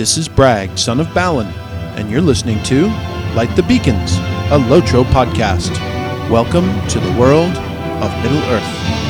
This is Bragg, son of Balin, and you're listening to Light the Beacons, a Lotro podcast. Welcome to the world of Middle Earth.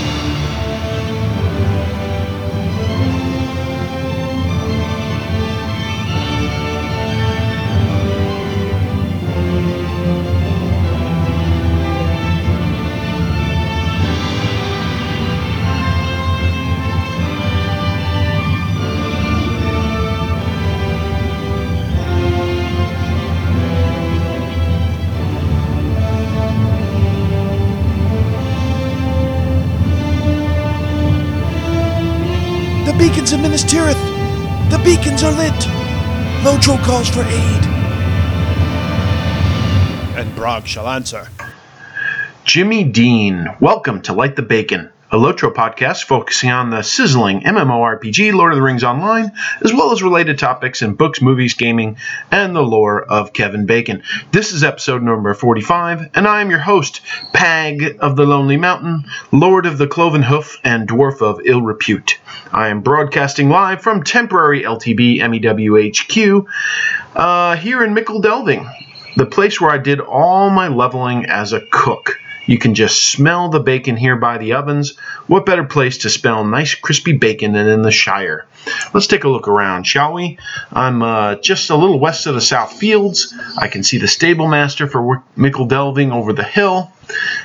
Beacons are lit! Lotro calls for aid. And Bragg shall answer. Jimmy Dean, welcome to Light the Bacon, a Lotro podcast focusing on the sizzling MMORPG Lord of the Rings Online, as well as related topics in books, movies, gaming, and the lore of Kevin Bacon. This is episode number 45, and I am your host, Pag of the Lonely Mountain, Lord of the Cloven Hoof, and Dwarf of Ill Repute. I am broadcasting live from temporary LTB MEWHQ uh, here in Mickle Delving, the place where I did all my leveling as a cook. You can just smell the bacon here by the ovens. What better place to smell nice crispy bacon than in the Shire? Let's take a look around, shall we? I'm uh, just a little west of the South Fields. I can see the stable master for Mickle Delving over the hill.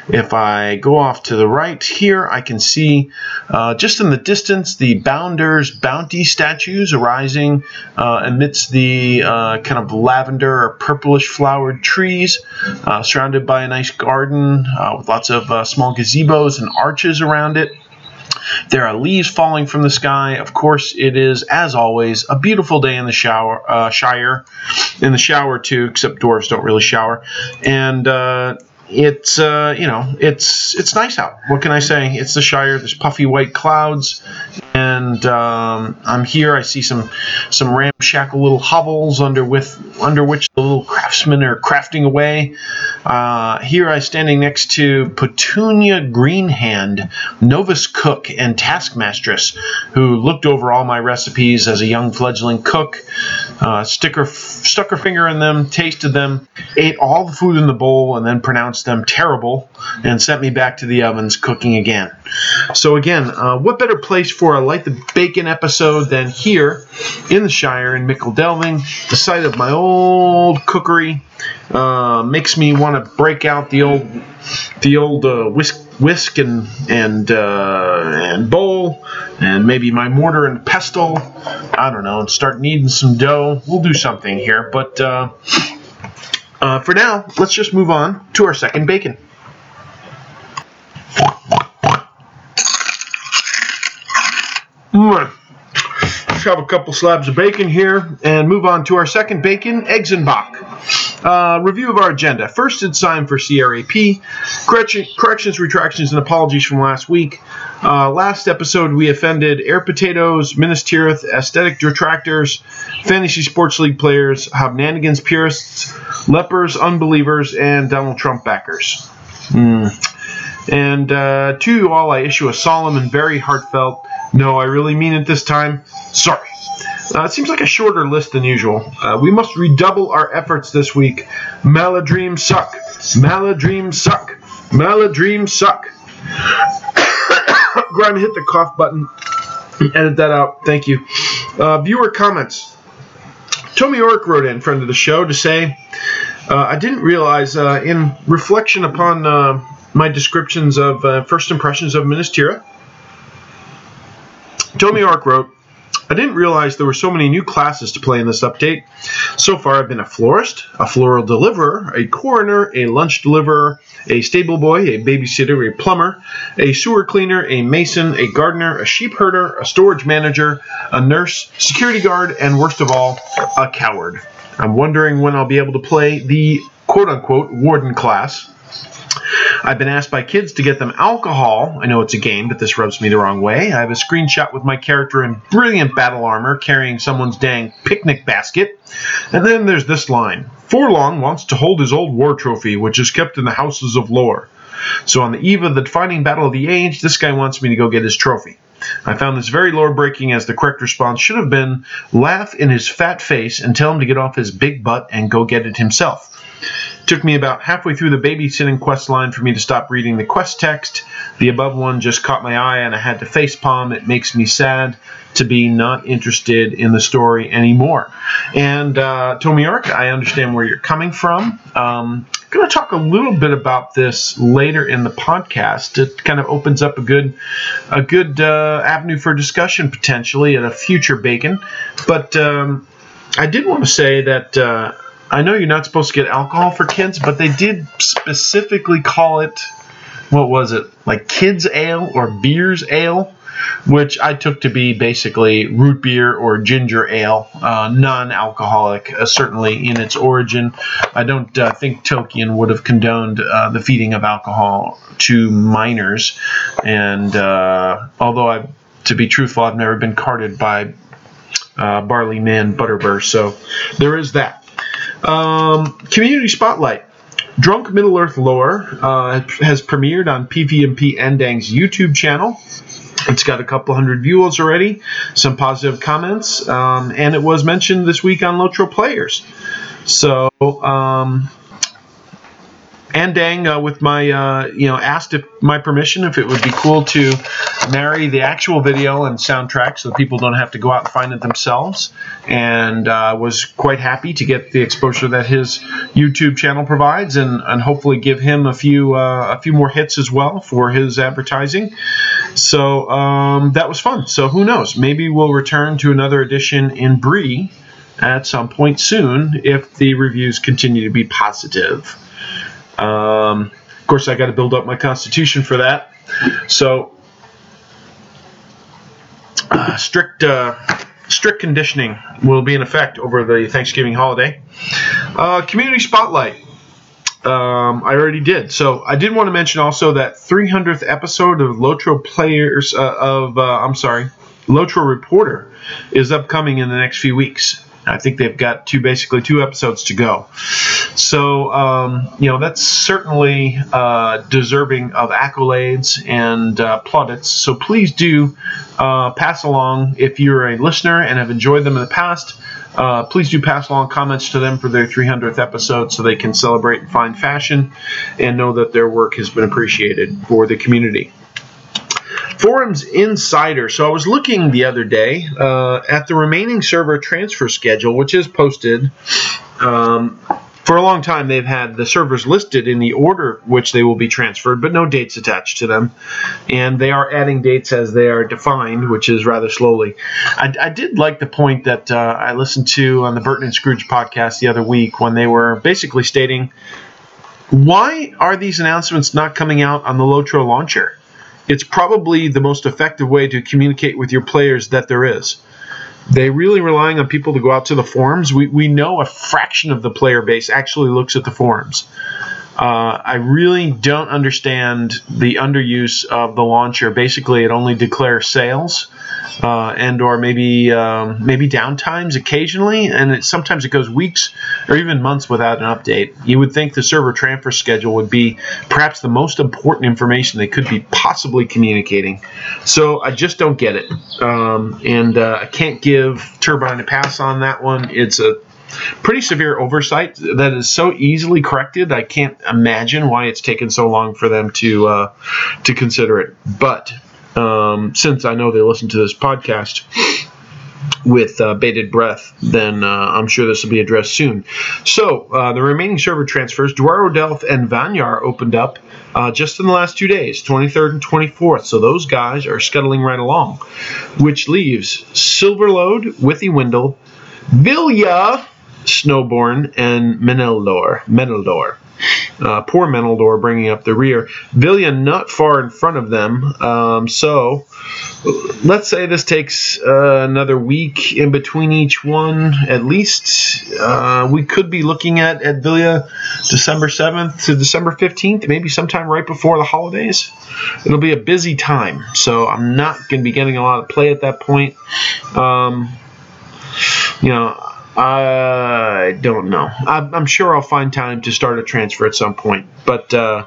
If I go off to the right here, I can see uh, just in the distance the Bounder's bounty statues arising uh, amidst the uh, kind of lavender or purplish flowered trees, uh, surrounded by a nice garden with lots of uh, small gazebos and arches around it. There are leaves falling from the sky. Of course, it is, as always, a beautiful day in the shower, uh, Shire, in the shower too. Except dwarves don't really shower, and uh, it's uh, you know it's it's nice out. What can I say? It's the Shire. There's puffy white clouds, and um, I'm here. I see some some ramshackle little hovels under with under which the little craftsmen are crafting away. Uh, here I'm standing next to Petunia Greenhand, novice cook and taskmastress, who looked over all my recipes as a young fledgling cook. Uh, stick her, stuck her finger in them, tasted them, ate all the food in the bowl, and then pronounced them terrible, and sent me back to the ovens cooking again. So again, uh, what better place for a light the bacon episode than here in the Shire in Mickle Delving, the site of my old cookery. Uh, makes me want to break out the old, the old uh, whisk, whisk and and uh, and bowl, and maybe my mortar and pestle. I don't know, and start kneading some dough. We'll do something here, but uh, uh, for now, let's just move on to our second bacon. Mm. Have a couple slabs of bacon here and move on to our second bacon, eggs and bach. Uh, review of our agenda. First, it's time for CRAP. Correction, corrections, retractions, and apologies from last week. Uh, last episode, we offended air potatoes, Minas Tirith, aesthetic detractors, fantasy sports league players, Hobnanigans purists, lepers, unbelievers, and Donald Trump backers. Hmm. And uh, to you all, I issue a solemn and very heartfelt, no, I really mean it this time, sorry. Uh, it seems like a shorter list than usual. Uh, we must redouble our efforts this week. Maladreams suck. Maladreams suck. Maladreams suck. Grime, hit the cough button. Edit that out. Thank you. Uh, viewer comments. Tommy Ork wrote in, friend of the show, to say, uh, I didn't realize, uh, in reflection upon uh, my descriptions of first impressions of Minas Tirith, Tommy Ork wrote, I didn't realize there were so many new classes to play in this update. So far, I've been a florist, a floral deliverer, a coroner, a lunch deliverer, a stable boy, a babysitter, a plumber, a sewer cleaner, a mason, a gardener, a sheep herder, a storage manager, a nurse, security guard, and worst of all, a coward. I'm wondering when I'll be able to play the quote unquote warden class. I've been asked by kids to get them alcohol. I know it's a game, but this rubs me the wrong way. I have a screenshot with my character in brilliant battle armor carrying someone's dang picnic basket. And then there's this line Forlong wants to hold his old war trophy, which is kept in the houses of lore. So on the eve of the defining battle of the age, this guy wants me to go get his trophy. I found this very lore breaking as the correct response should have been laugh in his fat face and tell him to get off his big butt and go get it himself. Took me about halfway through the babysitting quest line for me to stop reading the quest text. The above one just caught my eye and I had to facepalm. It makes me sad to be not interested in the story anymore. And uh, York, I understand where you're coming from. Um, I'm going to talk a little bit about this later in the podcast. It kind of opens up a good, a good uh, avenue for discussion potentially at a future bacon. But um, I did want to say that. Uh, I know you're not supposed to get alcohol for kids, but they did specifically call it, what was it, like kids' ale or beers ale, which I took to be basically root beer or ginger ale, uh, non alcoholic, uh, certainly in its origin. I don't uh, think Tolkien would have condoned uh, the feeding of alcohol to minors, and uh, although I, to be truthful, I've never been carded by uh, Barliman Butterbur, so there is that. Um, community Spotlight. Drunk Middle Earth Lore uh, has premiered on PVMP Andang's YouTube channel. It's got a couple hundred views already, some positive comments, um, and it was mentioned this week on Lotro Players. So, um, Andang, uh, with my, uh, you know, asked if my permission if it would be cool to marry the actual video and soundtrack so people don't have to go out and find it themselves, and uh, was quite happy to get the exposure that his YouTube channel provides, and, and hopefully give him a few uh, a few more hits as well for his advertising. So um, that was fun. So who knows? Maybe we'll return to another edition in Bree at some point soon if the reviews continue to be positive. Um, of course, I got to build up my constitution for that. So, uh, strict uh, strict conditioning will be in effect over the Thanksgiving holiday. Uh, community spotlight. Um, I already did. So I did want to mention also that 300th episode of Lotro Players uh, of uh, I'm sorry, Lotro Reporter is upcoming in the next few weeks. I think they've got two, basically two episodes to go. So, um, you know, that's certainly uh, deserving of accolades and uh, plaudits. So please do uh, pass along if you're a listener and have enjoyed them in the past. Uh, please do pass along comments to them for their 300th episode so they can celebrate in fine fashion and know that their work has been appreciated for the community. Forums Insider. So I was looking the other day uh, at the remaining server transfer schedule, which is posted. Um, for a long time, they've had the servers listed in the order which they will be transferred, but no dates attached to them. And they are adding dates as they are defined, which is rather slowly. I, I did like the point that uh, I listened to on the Burton and Scrooge podcast the other week when they were basically stating why are these announcements not coming out on the Lotro launcher? It's probably the most effective way to communicate with your players that there is. They really relying on people to go out to the forums. We, we know a fraction of the player base actually looks at the forums. Uh, I really don't understand the underuse of the launcher. Basically, it only declares sales uh, and or maybe um, maybe downtimes occasionally, and it, sometimes it goes weeks or even months without an update. You would think the server transfer schedule would be perhaps the most important information they could be possibly communicating. So I just don't get it, um, and uh, I can't give Turbine a pass on that one. It's a pretty severe oversight that is so easily corrected. I can't imagine why it's taken so long for them to uh, to consider it. But um, since I know they listen to this podcast with uh, bated breath, then uh, I'm sure this will be addressed soon. So, uh, the remaining server transfers, Dwarrowdelf and Vanyar opened up uh, just in the last two days, 23rd and 24th. So, those guys are scuttling right along, which leaves Silverlode, Withywindle, Vilya, Snowbourn, and Meneldor. Meneldor. Uh, poor Meneldor bringing up the rear. Vilya not far in front of them. Um, so let's say this takes uh, another week in between each one at least. Uh, we could be looking at, at Vilya December 7th to December 15th, maybe sometime right before the holidays. It'll be a busy time. So I'm not going to be getting a lot of play at that point. Um, you know, I don't know. I'm, I'm, sure I'll find time to start a transfer at some point. But uh,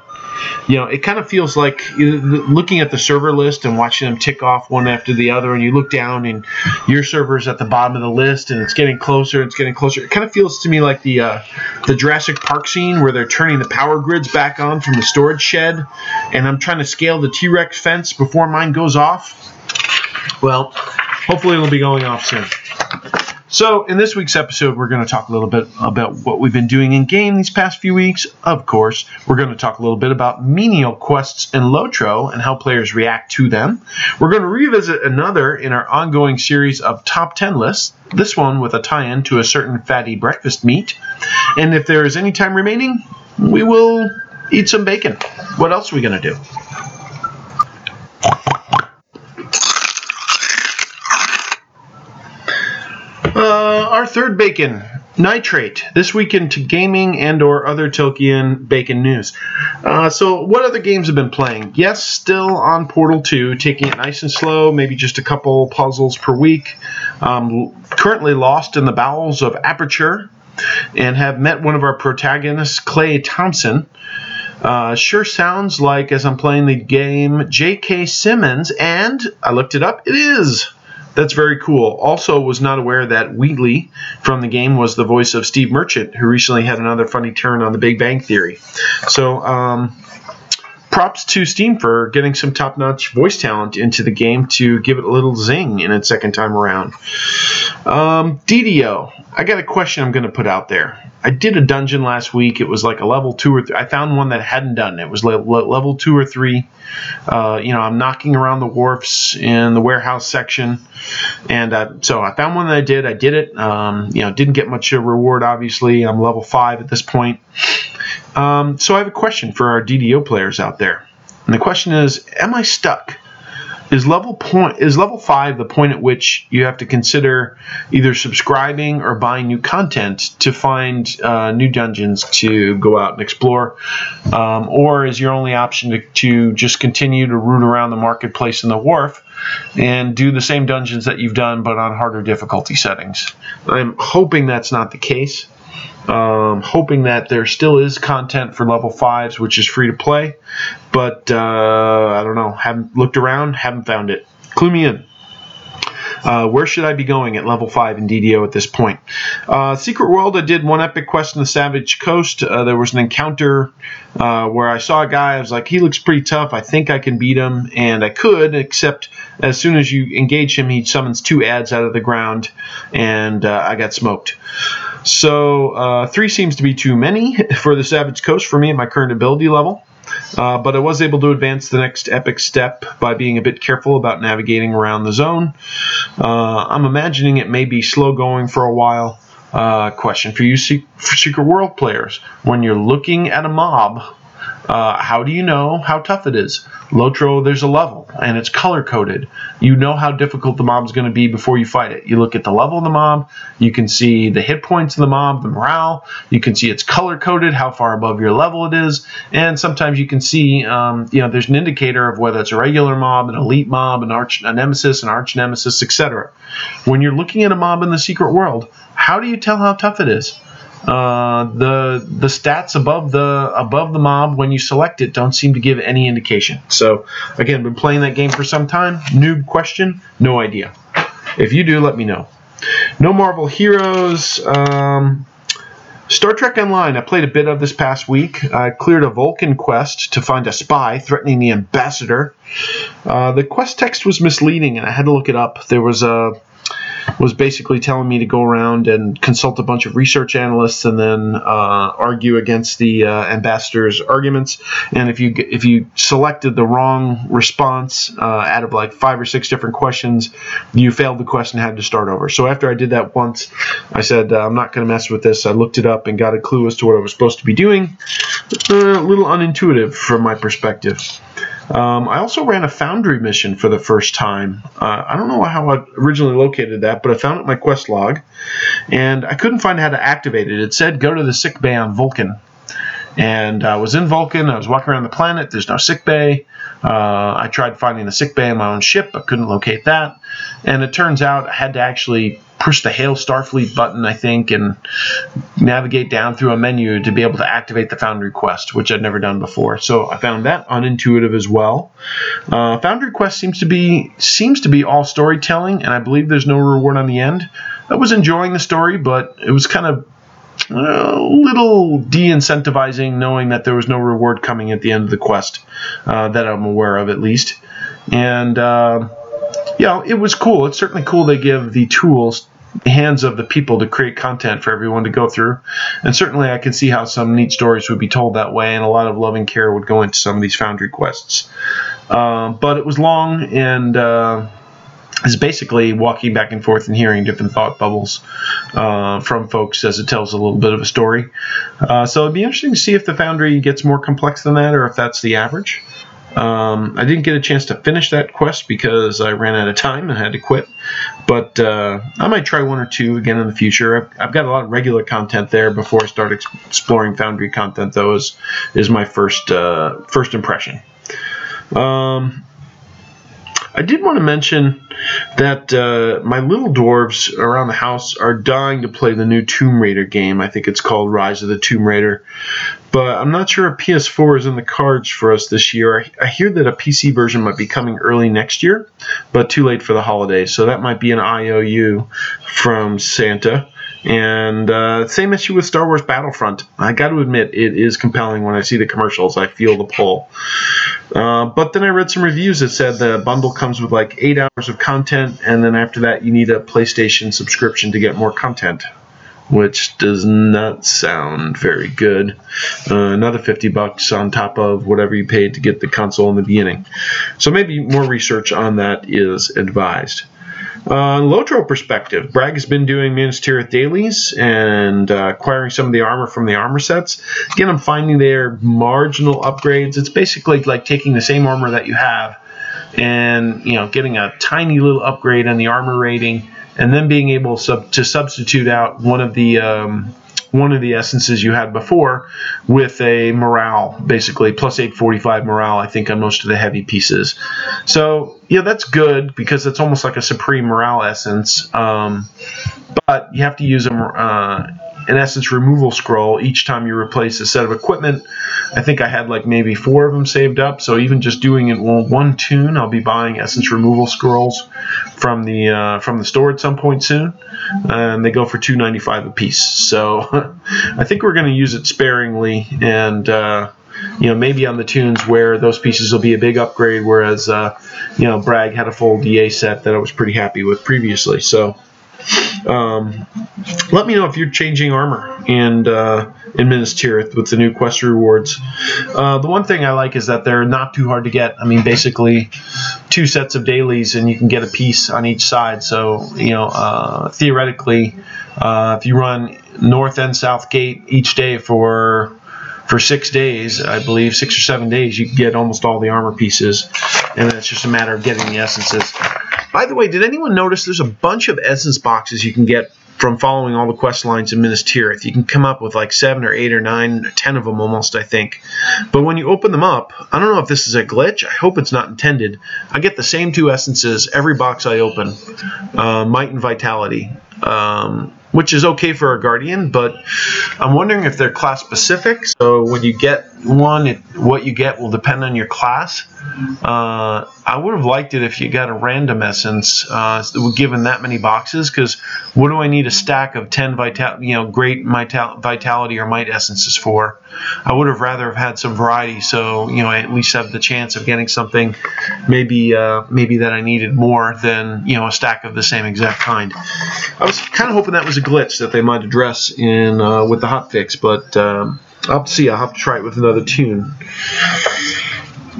you know, it kind of feels like looking at the server list and watching them tick off one after the other, and you look down and your server's at the bottom of the list, and it's getting closer, it's getting closer. It kind of feels to me like the uh, the Jurassic Park scene where they're turning the power grids back on from the storage shed, and I'm trying to scale the T Rex fence before mine goes off. Well, hopefully it'll be going off soon. So, in this week's episode, we're going to talk a little bit about what we've been doing in game these past few weeks. Of course, we're going to talk a little bit about menial quests in Lotro and how players react to them. We're going to revisit another in our ongoing series of top 10 lists, this one with a tie in to a certain fatty breakfast meat. And if there is any time remaining, we will eat some bacon. What else are we going to do? Uh, our third bacon, nitrate. This week into gaming and or other Tolkien bacon news. Uh, so, what other games have been playing? Yes, still on Portal 2, taking it nice and slow, maybe just a couple puzzles per week. Um, currently lost in the bowels of Aperture, and have met one of our protagonists, Cave Johnson. Uh, sure sounds like, as I'm playing the game, J.K. Simmons, and I looked it up, it is that's very cool. Also, was not aware that Wheatley from the game was the voice of Steve Merchant, who recently had another funny turn on The Big Bang Theory. So, um, props to Steam for getting some top notch voice talent into the game to give it a little zing in its second time around. Um, DDO, I got a question I'm going to put out there. I did a dungeon last week. It was like a level two or three. I found one that hadn't done it. Was le- le- level two or three. Uh, you know, I'm knocking around the wharfs in the warehouse section, and uh, so I found one that I did. I did it. Um, you know, didn't get much of a reward. Obviously, I'm level five at this point. Um, so I have a question for our DDO players out there, and the question is: Am I stuck? is level point is level five the point at which you have to consider either subscribing or buying new content to find uh, new dungeons to go out and explore? Um, or is your only option to, to just continue to root around the marketplace in the wharf and do the same dungeons that you've done but on harder difficulty settings? I'm hoping that's not the case um, hoping that there still is content for level fives, which is free to play. But uh, I don't know. Haven't looked around. Haven't found it. Clue me in. Uh, where should I be going at level 5 in DDO at this point? Uh, Secret World, I did one epic quest in the Savage Coast. Uh, there was an encounter uh, where I saw a guy. I was like, he looks pretty tough. I think I can beat him. And I could, except as soon as you engage him, he summons two ads out of the ground, and uh, I got smoked. So uh, three seems to be too many for the Savage Coast for me at my current ability level. Uh, but I was able to advance the next epic step by being a bit careful about navigating around the zone. Uh, I'm imagining it may be slow going for a while. Uh, question for you, for Secret World players. When you're looking at a mob, uh, how do you know how tough it is? Lotro, there's a level, and it's color coded. You know how difficult the mob's going to be before you fight it. You look at the level of the mob, you can see the hit points of the mob, the morale, you can see it's color coded, how far above your level it is, and sometimes you can see, um, you know, there's an indicator of whether it's a regular mob, an elite mob, an arch, a nemesis, an arch nemesis, etc. When you're looking at a mob in the secret world, how do you tell how tough it is? Uh, the the stats above the above the mob when you select it don't seem to give any indication. So again, been playing that game for some time. Noob question, no idea. If you do, let me know. No Marvel Heroes. Um, Star Trek Online, I played a bit of this past week. I cleared a Vulcan quest to find a spy threatening the ambassador. Uh, the quest text was misleading, and I had to look it up. There was a was basically telling me to go around and consult a bunch of research analysts and then uh, argue against the uh, ambassador's arguments. And if you if you selected the wrong response uh, out of like five or six different questions, you failed the question and had to start over. So after I did that once, I said uh, I'm not going to mess with this. I looked it up and got a clue as to what I was supposed to be doing. Uh, a little unintuitive from my perspective. Um, I also ran a Foundry mission for the first time. Uh, I don't know how I originally located that, but I found it in my quest log, and I couldn't find how to activate it. It said go to the sick bay on Vulcan, and I was in Vulcan. I was walking around the planet. There's no sick bay. Uh, I tried finding the sick bay on my own ship, but couldn't locate that. And it turns out I had to actually push the Hail Starfleet button, I think, and navigate down through a menu to be able to activate the Foundry Quest, which I'd never done before. So I found that unintuitive as well. Uh, Foundry Quest seems to be seems to be all storytelling, and I believe there's no reward on the end. I was enjoying the story, but it was kind of a little de-incentivizing knowing that there was no reward coming at the end of the quest uh, that I'm aware of at least. And uh, you know, it was cool. It's certainly cool they give the tools the hands of the people to create content for everyone to go through. And certainly I can see how some neat stories would be told that way, and a lot of loving care would go into some of these Foundry quests. Uh, but it was long and uh, is basically walking back and forth and hearing different thought bubbles uh, from folks as it tells a little bit of a story. Uh, so it'd be interesting to see if the Foundry gets more complex than that or if that's the average. Um, I didn't get a chance to finish that quest because I ran out of time and had to quit. But uh, I might try one or two again in the future. I've, I've got a lot of regular content there before I start ex- exploring Foundry content. Though is is my first uh, first impression. Um, I did want to mention that uh, my little dwarves around the house are dying to play the new Tomb Raider game. I think it's called Rise of the Tomb Raider. But I'm not sure a PS4 is in the cards for us this year. I, I hear that a PC version might be coming early next year, but too late for the holidays. So that might be an IOU from Santa. And uh, same issue with Star Wars Battlefront. I got to admit, it is compelling when I see the commercials. I feel the pull. Uh, but then I read some reviews that said the bundle comes with like eight hours of content, and then after that, you need a PlayStation subscription to get more content, which does not sound very good. Uh, another 50 bucks on top of whatever you paid to get the console in the beginning. So maybe more research on that is advised. Uh, Lotro perspective, Bragg has been doing Minas Tirith dailies and uh, acquiring some of the armor from the armor sets. Again, I'm finding their marginal upgrades. It's basically like taking the same armor that you have and you know getting a tiny little upgrade on the armor rating, and then being able sub- to substitute out one of the um, one of the essences you had before with a morale, basically plus 845 morale, I think, on most of the heavy pieces. So, yeah, that's good because it's almost like a supreme morale essence. Um, but you have to use a, uh, an essence removal scroll each time you replace a set of equipment. I think I had like maybe four of them saved up. So even just doing it one tune, I'll be buying essence removal scrolls from the uh, from the store at some point soon, and they go for two ninety five a piece. So I think we're going to use it sparingly and. Uh, you know, maybe on the tunes where those pieces will be a big upgrade, whereas, uh, you know, Bragg had a full DA set that I was pretty happy with previously. So, um, let me know if you're changing armor and uh, in Minas Tirith with the new quest rewards. Uh, the one thing I like is that they're not too hard to get. I mean, basically, two sets of dailies and you can get a piece on each side. So you know, uh, theoretically, uh, if you run north and south gate each day for for six days, I believe six or seven days, you get almost all the armor pieces, and it's just a matter of getting the essences. By the way, did anyone notice there's a bunch of essence boxes you can get from following all the quest lines in Minas Tirith? You can come up with like seven or eight or nine, or ten of them almost, I think. But when you open them up, I don't know if this is a glitch. I hope it's not intended. I get the same two essences every box I open uh, Might and Vitality. Um, which is okay for a guardian, but I'm wondering if they're class specific. So when you get one, it, what you get will depend on your class. Uh, I would have liked it if you got a random essence, uh, given that many boxes. Because what do I need a stack of ten vital, you know, great vital- vitality or might essences for? I would have rather have had some variety, so you know, I at least have the chance of getting something, maybe uh, maybe that I needed more than you know a stack of the same exact kind. I was kind of hoping that was a glitch that they might address in uh, with the hotfix, but um, I'll have to see. I'll have to try it with another tune.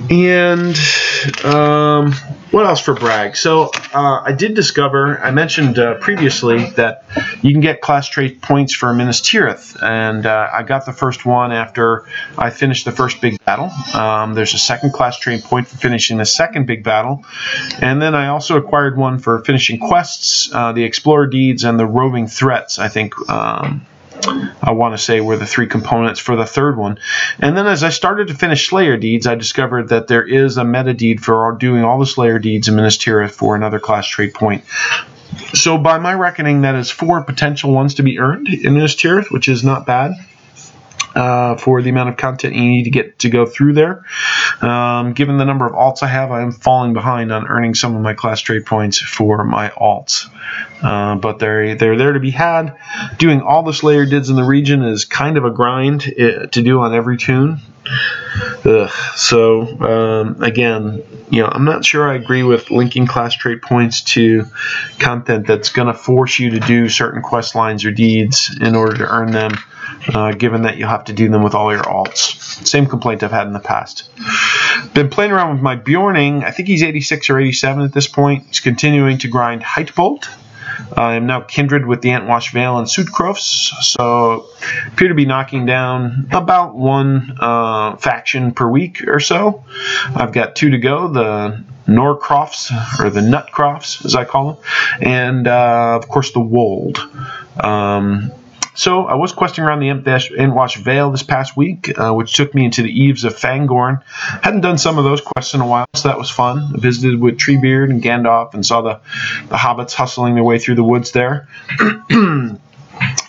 And um, what else for brag? So uh, I did discover, I mentioned uh, previously that you can get class trait points for Minas Tirith, and uh, I got the first one after I finished the first big battle. Um, there's a second class trait point for finishing the second big battle, and then I also acquired one for finishing quests, uh, the Explorer Deeds, and the Roving Threats. I think. Um, I want to say were the three components for the third one. And then as I started to finish Slayer deeds, I discovered that there is a meta deed for doing all the Slayer deeds in Minas Tirith for another class trade point. so by my reckoning, that is four potential ones to be earned in Minas Tirith, which is not bad. Uh, for the amount of content you need to get to go through there. Um, given the number of alts I have, I am falling behind on earning some of my class trade points for my alts. Uh, but they're they're there to be had. Doing all the Slayer dids in the region is kind of a grind uh, to do on every tune. Ugh. So um, again, you know, I'm not sure I agree with linking class trait points to content that's going to force you to do certain quest lines or deeds in order to earn them. Uh, given that you'll have to do them with all your alts. Same complaint I've had in the past. Been playing around with my Bjorning. I think he's 86 or 87 at this point. He's continuing to grind Hytbold. I am now kindred with the Entwash Vale and Sutcrofts, so appear to be knocking down about one uh, faction per week or so. I've got two to go. The Norcrofts, or the Nutcrofts, as I call them, and uh, of course the Wold. Um, so I was questing around the Entwash Vale this past week, uh, which took me into the eaves of Fangorn. Hadn't done some of those quests in a while, so that was fun. I visited with Treebeard and Gandalf and saw the, the hobbits hustling their way through the woods there. and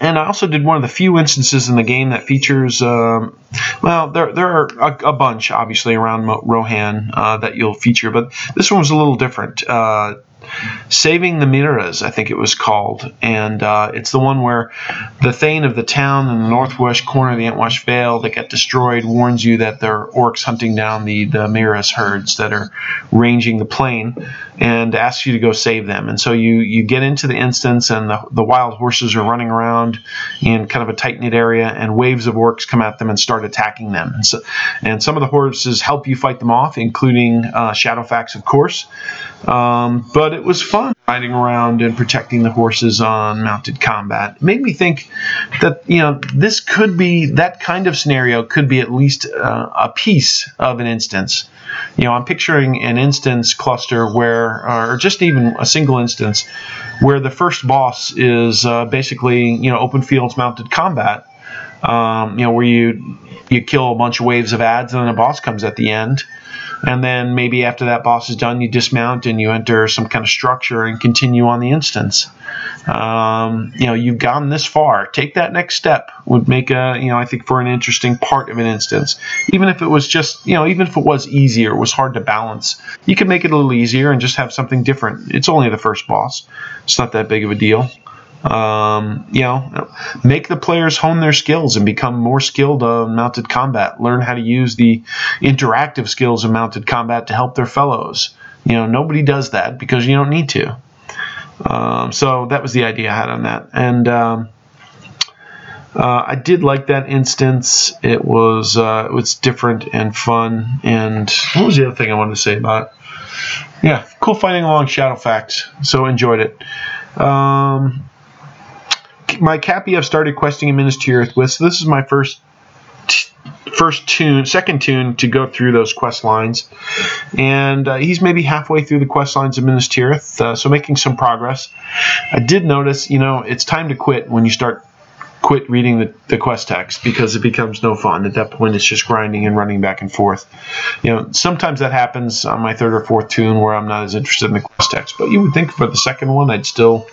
I also did one of the few instances in the game that features, um, well, there, there are a, a, bunch, obviously, around Rohan uh, that you'll feature, but this one was a little different. Uh, Saving the Mearas, I think it was called, and uh, it's the one where the Thane of the town in the northwest corner of the Entwash Vale that got destroyed warns you that there are orcs hunting down the the Mearas herds that are ranging the plain, and asks you to go save them. And so you you get into the instance, and the the wild horses are running around in kind of a tight knit area, and waves of orcs come at them and start attacking them. And, so, and some of the horses help you fight them off, including uh, Shadowfax, of course. Um, but it was fun riding around and protecting the horses on mounted combat. It made me think that you know this could be that kind of scenario could be at least uh, a piece of an instance. You know, I'm picturing an instance cluster where, or just even a single instance, where the first boss is uh, basically you know open fields mounted combat. Um, you know, where you you kill a bunch of waves of ads and then a boss comes at the end and then maybe after that boss is done, you dismount and you enter some kind of structure and continue on the instance. Um, you know, you've gone this far. Take that next step would make a, you know, I think for an interesting part of an instance. Even if it was just, you know, even if it was easier, it was hard to balance, you could make it a little easier and just have something different. It's only the first boss. It's not that big of a deal. Um, you know, make the players hone their skills and become more skilled on mounted combat. Learn how to use the interactive skills of mounted combat to help their fellows. You know, nobody does that because you don't need to. Um, so that was the idea I had on that, and um, uh, I did like that instance. It was uh, it was different and fun. And what was the other thing I wanted to say about it? Yeah, cool fighting along Shadowfax. So enjoyed it. Um, my Cappy I've started questing in Minas Tirith with. So this is my first first tune, second tune to go through those quest lines, and uh, he's maybe halfway through the quest lines of Minas Tirith, uh, so making some progress. I did notice, you know, it's time to quit when you start quit reading the, the quest text because it becomes no fun. At that point, it's just grinding and running back and forth. You know, sometimes that happens on my third or fourth tune where I'm not as interested in the quest text. But you would think for the second one, I'd still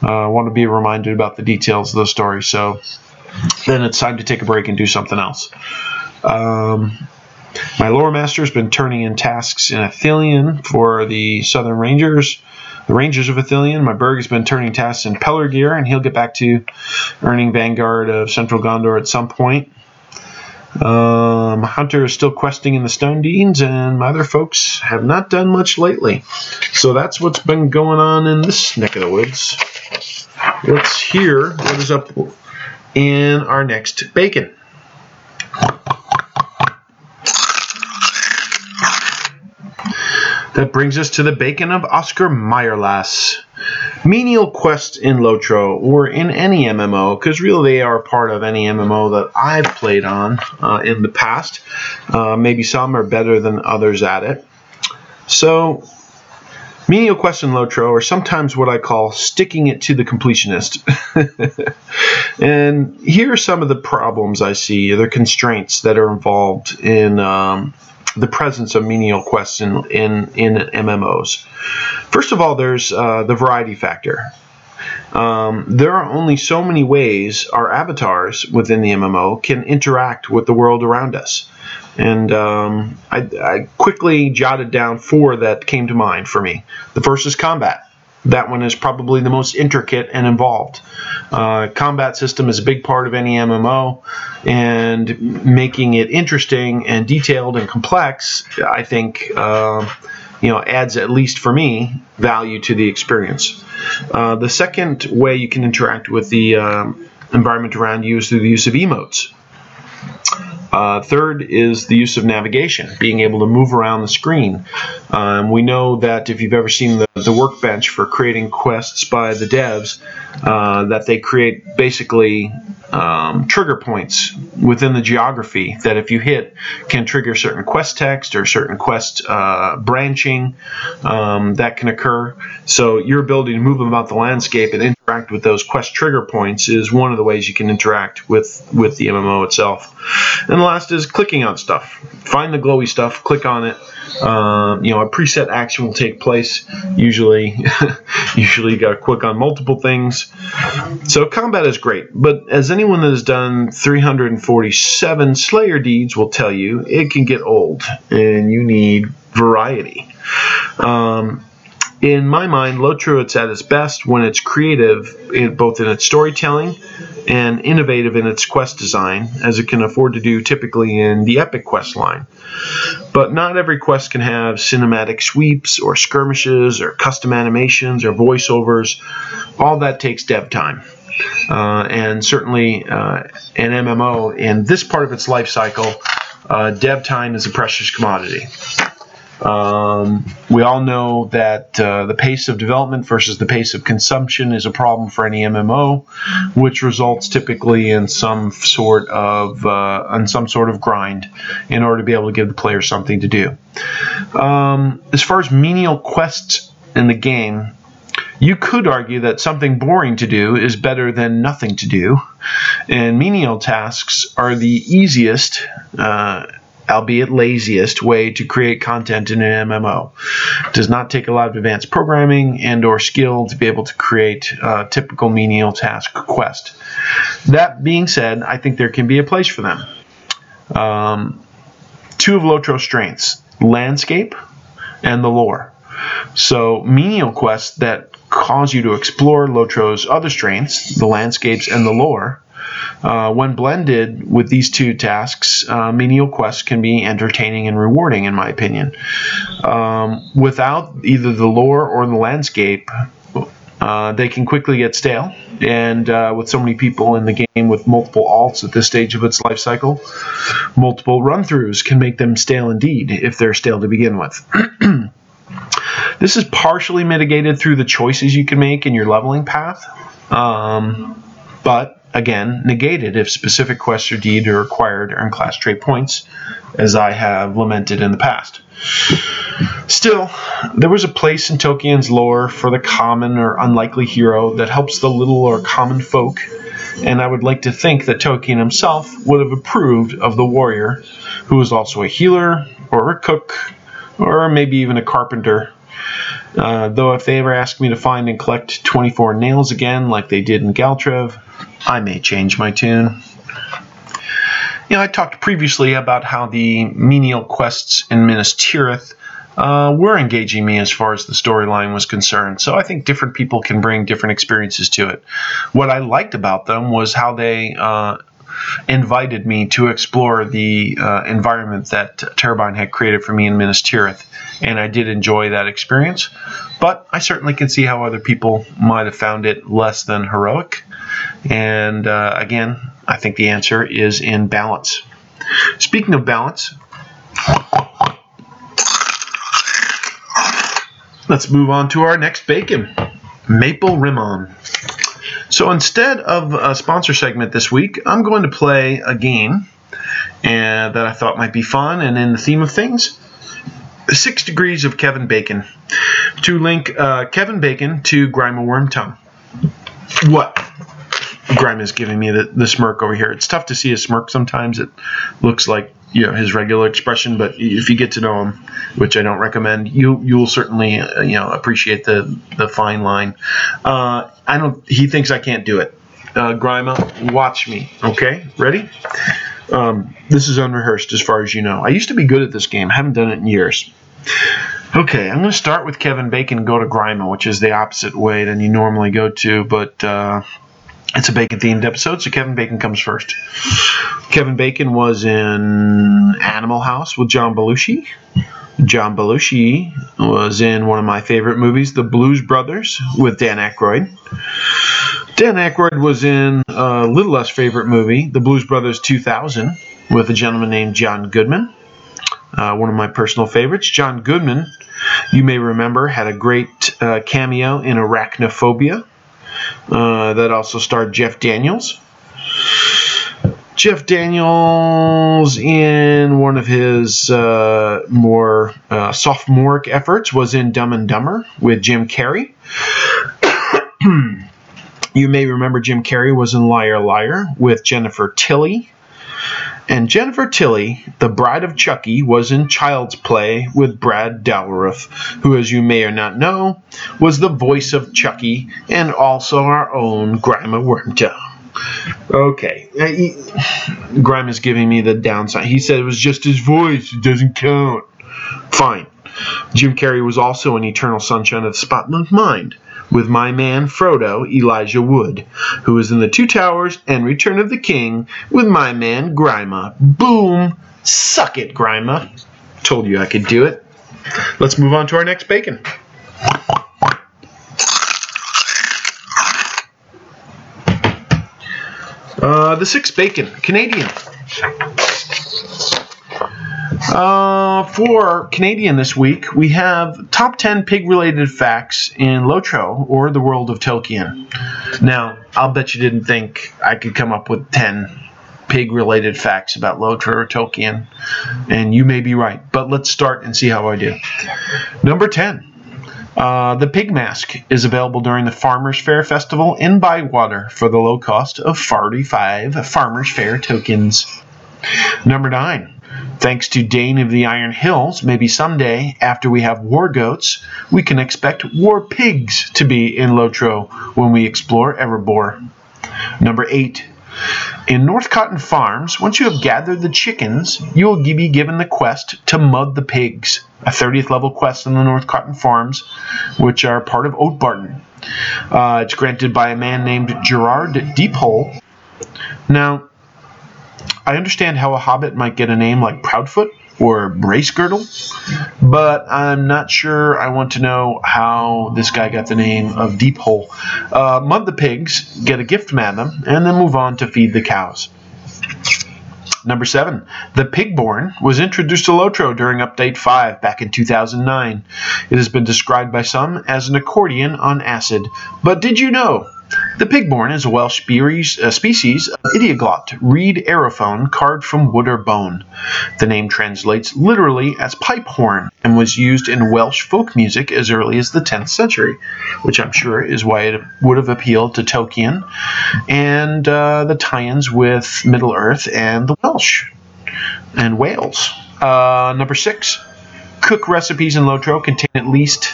uh, want to be reminded about the details of the story. So then it's time to take a break and do something else. Um, my lore master has been turning in tasks in Ithilien for the Southern Rangers the Rangers of Ithilien. My Burg has been turning tasks in Pelargir, and he'll get back to earning Vanguard of Central Gondor at some point. Um, Hunter is still questing in the Stonedeans, and my other folks have not done much lately. So that's what's been going on in this neck of the woods. Let's hear what is up in our next bacon. That brings us to the bacon of Oscar Meyerlass. Menial quests in Lotro or in any MMO, because really they are part of any MMO that I've played on uh, in the past. Uh, maybe some are better than others at it. So, menial quests in Lotro are sometimes what I call sticking it to the completionist. and here are some of the problems I see, the constraints that are involved in um, the presence of menial quests in, in, in MMOs. First of all, there's uh, the variety factor. Um, there are only so many ways our avatars within the MMO can interact with the world around us. And um, I, I quickly jotted down four that came to mind for me. The first is combat. That one is probably the most intricate and involved. Uh, combat system is a big part of any MMO, and making it interesting and detailed and complex, I think, uh, you know, adds at least for me value to the experience. Uh, the second way you can interact with the um, environment around you is through the use of emotes. Uh, third is the use of navigation, being able to move around the screen. Um, we know that if you've ever seen the, the workbench for creating quests by the devs, uh, that they create basically um, trigger points within the geography that if you hit can trigger certain quest text or certain quest uh, branching um, that can occur. So your ability to move about the landscape and interact with those quest trigger points is one of the ways you can interact with with the MMO itself. And the last is clicking on stuff. Find the glowy stuff, click on it. Um, you know, a preset action will take place. Usually, usually you got to click on multiple things. So combat is great, but as anyone that has done 347 Slayer deeds will tell you, it can get old, and you need variety. Um, in my mind, Lotro it's at its best when it's creative, in, both in its storytelling and innovative in its quest design, as it can afford to do typically in the Epic quest line. But not every quest can have cinematic sweeps or skirmishes or custom animations or voiceovers. All that takes dev time. Uh, and certainly uh, an MMO in this part of its life cycle, uh, dev time is a precious commodity. Um, we all know that uh, the pace of development versus the pace of consumption is a problem for any MMO, which results typically in some sort of uh, some sort of grind in order to be able to give the player something to do. Um, as far as menial quests in the game, you could argue that something boring to do is better than nothing to do, and menial tasks are the easiest. Uh, albeit laziest way to create content in an MMO. It does not take a lot of advanced programming and or skill to be able to create a typical menial task quest. That being said, I think there can be a place for them. Um, two of Lotro's strengths, landscape and the lore. So menial quests that cause you to explore Lotro's other strengths, the landscapes and the lore, uh, when blended with these two tasks, uh, menial quests can be entertaining and rewarding, in my opinion. Um, without either the lore or the landscape, uh, they can quickly get stale, and uh, with so many people in the game with multiple alts at this stage of its life cycle, multiple run throughs can make them stale indeed if they're stale to begin with. this is partially mitigated through the choices you can make in your leveling path, um, but again, negated if specific quests or deed are required earn class trait points, as I have lamented in the past. Still, there was a place in Tolkien's lore for the common or unlikely hero that helps the little or common folk, and I would like to think that Tolkien himself would have approved of the warrior, who is also a healer, or a cook, or maybe even a carpenter. Uh, though if they ever ask me to find and collect 24 nails again, like they did in Galtrev, I may change my tune. You know, I talked previously about how the menial quests in Minas Tirith uh, were engaging me as far as the storyline was concerned. So I think different people can bring different experiences to it. What I liked about them was how they uh, invited me to explore the uh, environment that Turbine had created for me in Minas Tirith, and I did enjoy that experience. But I certainly can see how other people might have found it less than heroic. And uh, again, I think the answer is in balance. Speaking of balance, let's move on to our next bacon Maple Rimon. So instead of a sponsor segment this week, I'm going to play a game and that I thought might be fun and in the theme of things. Six Degrees of Kevin Bacon. To link uh, Kevin Bacon to Grima Wormtongue. What? Grime is giving me the, the smirk over here. It's tough to see a smirk sometimes. It looks like you know his regular expression, but if you get to know him, which I don't recommend, you you'll certainly uh, you know appreciate the the fine line. Uh, I don't. He thinks I can't do it. Uh, Grima, watch me. Okay, ready? Um, this is unrehearsed as far as you know. I used to be good at this game. I haven't done it in years. Okay, I'm going to start with Kevin Bacon go to Grima, which is the opposite way than you normally go to, but uh, it's a Bacon themed episode, so Kevin Bacon comes first. Kevin Bacon was in Animal House with John Belushi. John Belushi was in one of my favorite movies, The Blues Brothers, with Dan Aykroyd. Dan Aykroyd was in a little less favorite movie, The Blues Brothers 2000, with a gentleman named John Goodman. Uh, one of my personal favorites. John Goodman, you may remember, had a great uh, cameo in Arachnophobia. Uh, that also starred Jeff Daniels. Jeff Daniels, in one of his uh, more uh, sophomoric efforts, was in Dumb and Dumber with Jim Carrey. you may remember Jim Carrey was in Liar Liar with Jennifer Tilly. And Jennifer Tilly, the bride of Chucky, was in Child's Play with Brad Dourif, who, as you may or not know, was the voice of Chucky and also our own Grima Wormtail. Okay. Uh, Grime is giving me the downside. He said it was just his voice. It doesn't count. Fine. Jim Carrey was also in Eternal Sunshine of the Spotless Mind with my man Frodo, Elijah Wood, who was in The Two Towers and Return of the King with my man Grima. Boom! Suck it, Grima. Told you I could do it. Let's move on to our next bacon. Uh, the sixth bacon, Canadian. Uh, for Canadian this week, we have top 10 pig related facts in Lotro or the world of Tolkien. Now, I'll bet you didn't think I could come up with 10 pig related facts about Lotro or Tolkien, and you may be right, but let's start and see how I do. Number 10. Uh, the Pig Mask is available during the Farmers Fair Festival in Bywater for the low cost of 45 Farmers Fair tokens. Number 9. Thanks to Dain of the Iron Hills, maybe someday, after we have war goats, we can expect war pigs to be in Lotro when we explore Erebor. Number 8. In North Cotton Farms, once you have gathered the chickens, you will be given the quest to mud the pigs, a 30th level quest in the North Cotton Farms, which are part of Oatbarton. Uh, it's granted by a man named Gerard Deephole. Now, I understand how a hobbit might get a name like Proudfoot or Bracegirdle, but I'm not sure I want to know how this guy got the name of Deephole. Uh, mud the pigs, get a gift madam, and then move on to feed the cows. Number seven, the Pibgorn was introduced to Lotro during Update 5 back in 2009. It has been described by some as an accordion on acid, but did you know the pibgorn is a Welsh species, uh, of idioglot reed aerophone carved from wood or bone. The name translates literally as pipe horn and was used in Welsh folk music as early as the 10th century, which I'm sure is why it would have appealed to Tolkien and uh, the tie ins with Middle Earth and the Welsh and Wales. Uh, number six, cook recipes in Lotro contain at least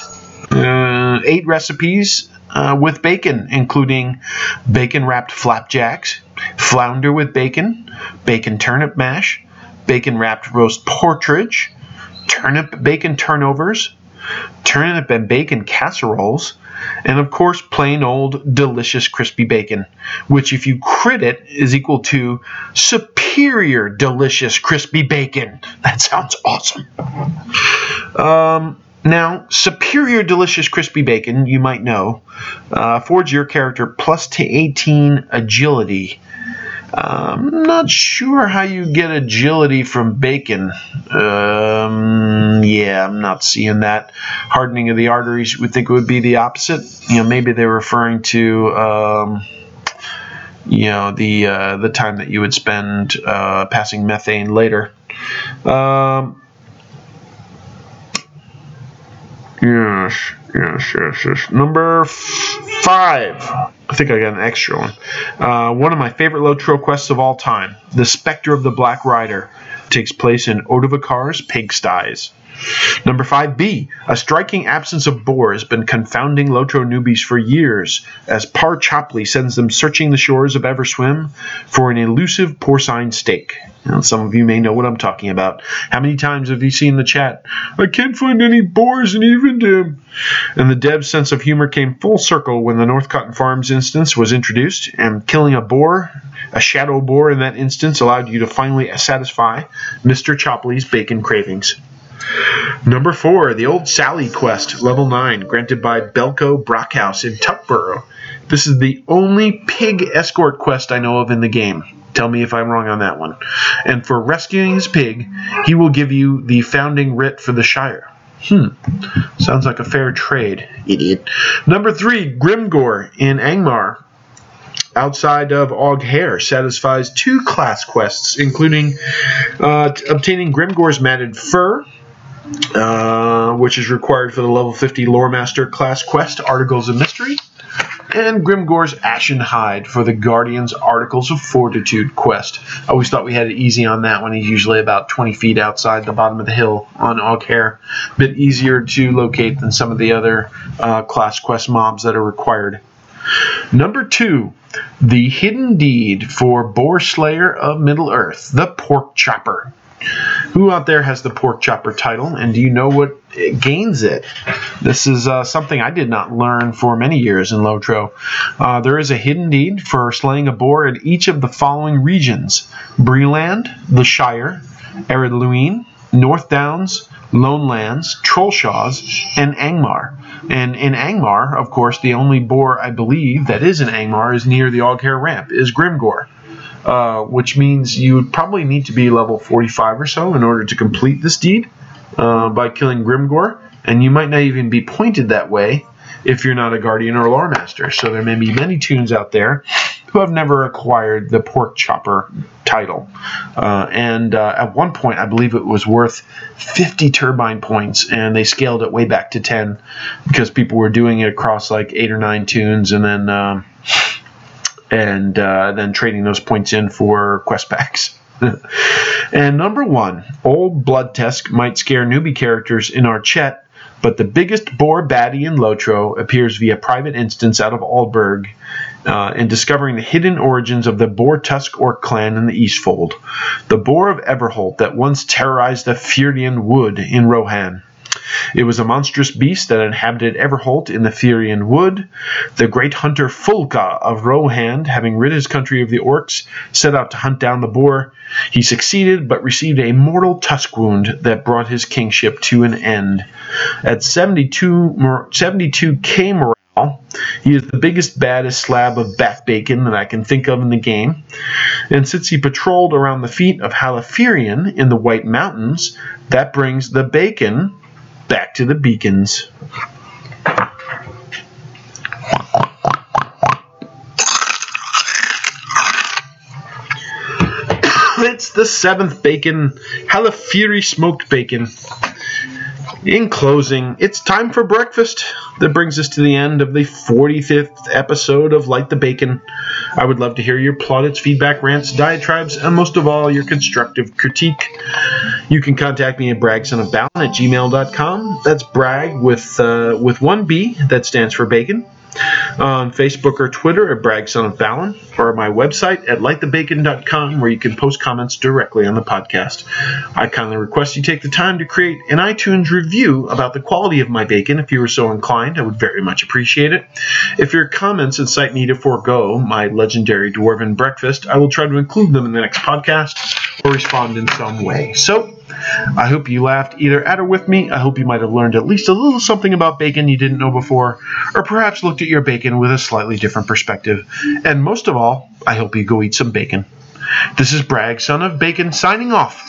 eight recipes uh, with bacon, including bacon wrapped flapjacks, flounder with bacon, bacon turnip mash, bacon wrapped roast partridge, turnip bacon turnovers, turnip and bacon casseroles, and of course, plain old delicious crispy bacon, which, if you crit it, is equal to superior delicious crispy bacon. That sounds awesome. Um, now, superior delicious crispy bacon, you might know, uh, your character plus to 18 agility. I'm um, not sure how you get agility from bacon. Um, yeah, I'm not seeing that. Hardening of the arteries would think it would be the opposite. You know, maybe they're referring to, um, you know, the uh, the time that you would spend uh, passing methane later. Um, Yes, yes, yes, yes. Number five. I think I got an extra one. Uh, one of my favorite Lotro quests of all time The Spectre of the Black Rider. takes place in Odovacar's pigsties. Number 5b. A striking absence of boar has been confounding Lotro newbies for years, as Par Chopley sends them searching the shores of Everswim for an elusive porcine steak. Now, some of you may know what I'm talking about. How many times have you seen the chat? I can't find any boars in Evendim. And the dev's sense of humor came full circle when the North Cotton Farms instance was introduced, and killing a boar, a shadow boar in that instance, allowed you to finally satisfy Mr. Chopley's bacon cravings. Number four, the Old Sally quest, level nine, granted by Belko Brockhouse in Tuckborough. This is the only pig escort quest I know of in the game. Tell me if I'm wrong on that one. And for rescuing his pig, he will give you the founding writ for the Shire. Hmm. Sounds like a fair trade, idiot. Number three, Grimgor in Angmar. Outside of Aughaire satisfies two class quests, including uh, obtaining Grimgor's matted fur, uh, which is required for the level 50 Lore Master class quest, Articles of Mystery, and Grimgor's Ashen Hide for the Guardian's Articles of Fortitude quest. I always thought we had it easy on that one. He's usually about 20 feet outside the bottom of the hill on Aughaire. A bit easier to locate than some of the other uh, class quest mobs that are required. Number two, the hidden deed for Boar Slayer of Middle Earth, the Pork Chopper. Who out there has the pork chopper title, and do you know what gains it? This is uh, something I did not learn for many years in Lotro. Uh, there is a hidden deed for slaying a boar in each of the following regions Bree-land, the Shire, Ered Luin, North Downs, Lone Lands, Trollshaws, and Angmar. And in Angmar, of course, the only boar I believe that is in Angmar is near the Aughaire Ramp, is Grimgor. Uh, which means you would probably need to be level 45 or so in order to complete this deed uh, by killing Grimgor, and you might not even be pointed that way if you're not a Guardian or Lore Master. So there may be many toons out there who have never acquired the Pork Chopper title. Uh, and uh, at one point, I believe it was worth 50 turbine points, and they scaled it way back to 10 because people were doing it across like eight or nine toons, and then. Um, and uh, then trading those points in for quest packs. and number one, Old Bloodtusk might scare newbie characters in our chat, but the biggest boar baddie in Lotro appears via private instance out of Aldburg uh, in discovering the hidden origins of the Boar Tusk Orc clan in the Eastfold, the Boar of Everholt that once terrorized the Firien Wood in Rohan. It was a monstrous beast that inhabited Everholt in the Firien Wood. The great hunter Folca of Rohan, having rid his country of the orcs, set out to hunt down the boar. He succeeded, but received a mortal tusk wound that brought his kingship to an end. At 72, 72k morale, he is the biggest, baddest slab of back bacon that I can think of in the game. And since he patrolled around the feet of Halifirien in the White Mountains, that brings the bacon back to the beacons. it's the seventh bacon, Halifiri smoked bacon. In closing, it's time for breakfast. That brings us to the end of the 45th episode of Light the Bacon. I would love to hear your plaudits, feedback, rants, diatribes, and most of all, your constructive critique. You can contact me at bragsonofbalin at gmail.com. That's brag with, uh, with one B, that stands for bacon on Facebook or Twitter at Brag of Balin, or my website at lightthebacon.com, where you can post comments directly on the podcast. I kindly request you take the time to create an iTunes review about the quality of my bacon if you were so inclined. I would very much appreciate it. If your comments incite me to forego my legendary dwarven breakfast, I will try to include them in the next podcast or respond in some way. So, I hope you laughed either at or with me. I hope you might have learned at least a little something about bacon you didn't know before, or perhaps looked at your bacon with a slightly different perspective. And most of all, I hope you go eat some bacon. This is Bragg, son of Bacon, signing off.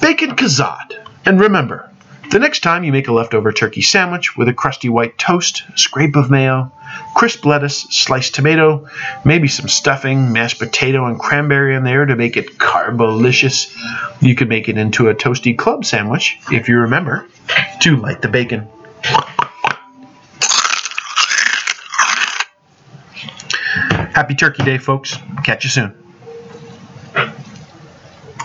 Bacon Kazad. And remember, the next time you make a leftover turkey sandwich with a crusty white toast, scrape of mayo, crisp lettuce, sliced tomato, maybe some stuffing, mashed potato, and cranberry in there to make it carbolicious, you could make it into a toasty club sandwich if you remember to light the bacon. Happy Turkey Day, folks. Catch you soon.